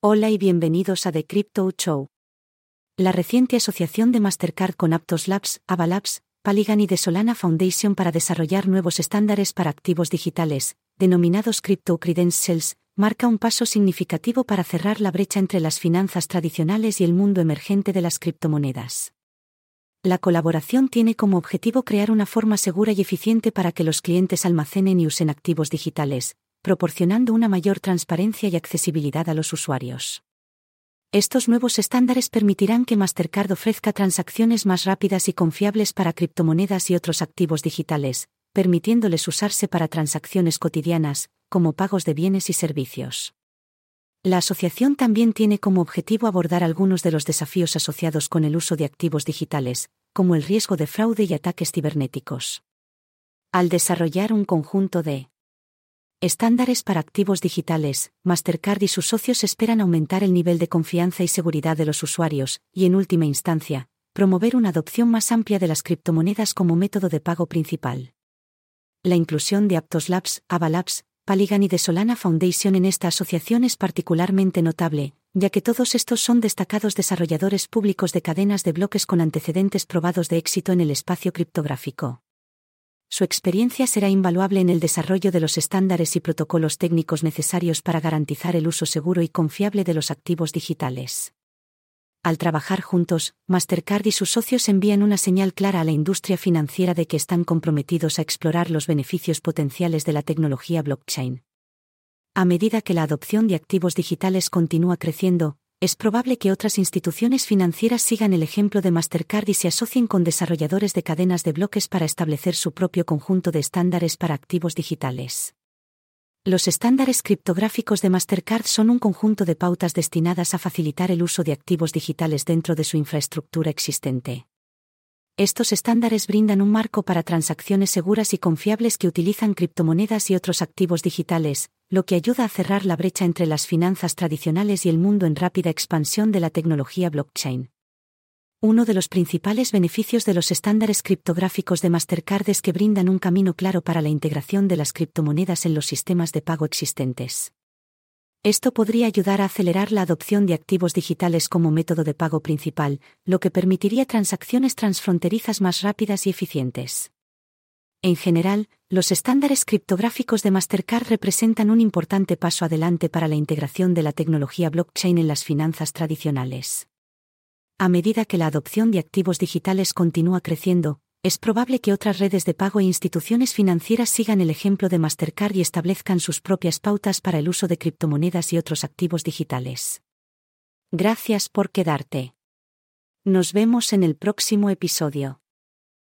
Hola y bienvenidos a The Crypto Show. La reciente asociación de Mastercard con Aptos Labs, Avalabs, Polygon y de Solana Foundation para desarrollar nuevos estándares para activos digitales, denominados Crypto Credentials, marca un paso significativo para cerrar la brecha entre las finanzas tradicionales y el mundo emergente de las criptomonedas. La colaboración tiene como objetivo crear una forma segura y eficiente para que los clientes almacenen y usen activos digitales, proporcionando una mayor transparencia y accesibilidad a los usuarios. Estos nuevos estándares permitirán que Mastercard ofrezca transacciones más rápidas y confiables para criptomonedas y otros activos digitales, permitiéndoles usarse para transacciones cotidianas, como pagos de bienes y servicios. La asociación también tiene como objetivo abordar algunos de los desafíos asociados con el uso de activos digitales, como el riesgo de fraude y ataques cibernéticos. Al desarrollar un conjunto de estándares para activos digitales, Mastercard y sus socios esperan aumentar el nivel de confianza y seguridad de los usuarios, y en última instancia, promover una adopción más amplia de las criptomonedas como método de pago principal. La inclusión de Aptos Labs, Avalabs, Polygon y de Solana Foundation en esta asociación es particularmente notable, ya que todos estos son destacados desarrolladores públicos de cadenas de bloques con antecedentes probados de éxito en el espacio criptográfico. Su experiencia será invaluable en el desarrollo de los estándares y protocolos técnicos necesarios para garantizar el uso seguro y confiable de los activos digitales. Al trabajar juntos, Mastercard y sus socios envían una señal clara a la industria financiera de que están comprometidos a explorar los beneficios potenciales de la tecnología blockchain. A medida que la adopción de activos digitales continúa creciendo, es probable que otras instituciones financieras sigan el ejemplo de Mastercard y se asocien con desarrolladores de cadenas de bloques para establecer su propio conjunto de estándares para activos digitales. Los estándares criptográficos de Mastercard son un conjunto de pautas destinadas a facilitar el uso de activos digitales dentro de su infraestructura existente. Estos estándares brindan un marco para transacciones seguras y confiables que utilizan criptomonedas y otros activos digitales, lo que ayuda a cerrar la brecha entre las finanzas tradicionales y el mundo en rápida expansión de la tecnología blockchain. Uno de los principales beneficios de los estándares criptográficos de Mastercard es que brindan un camino claro para la integración de las criptomonedas en los sistemas de pago existentes. Esto podría ayudar a acelerar la adopción de activos digitales como método de pago principal, lo que permitiría transacciones transfronterizas más rápidas y eficientes. En general, los estándares criptográficos de Mastercard representan un importante paso adelante para la integración de la tecnología blockchain en las finanzas tradicionales. A medida que la adopción de activos digitales continúa creciendo, es probable que otras redes de pago e instituciones financieras sigan el ejemplo de Mastercard y establezcan sus propias pautas para el uso de criptomonedas y otros activos digitales. Gracias por quedarte. Nos vemos en el próximo episodio.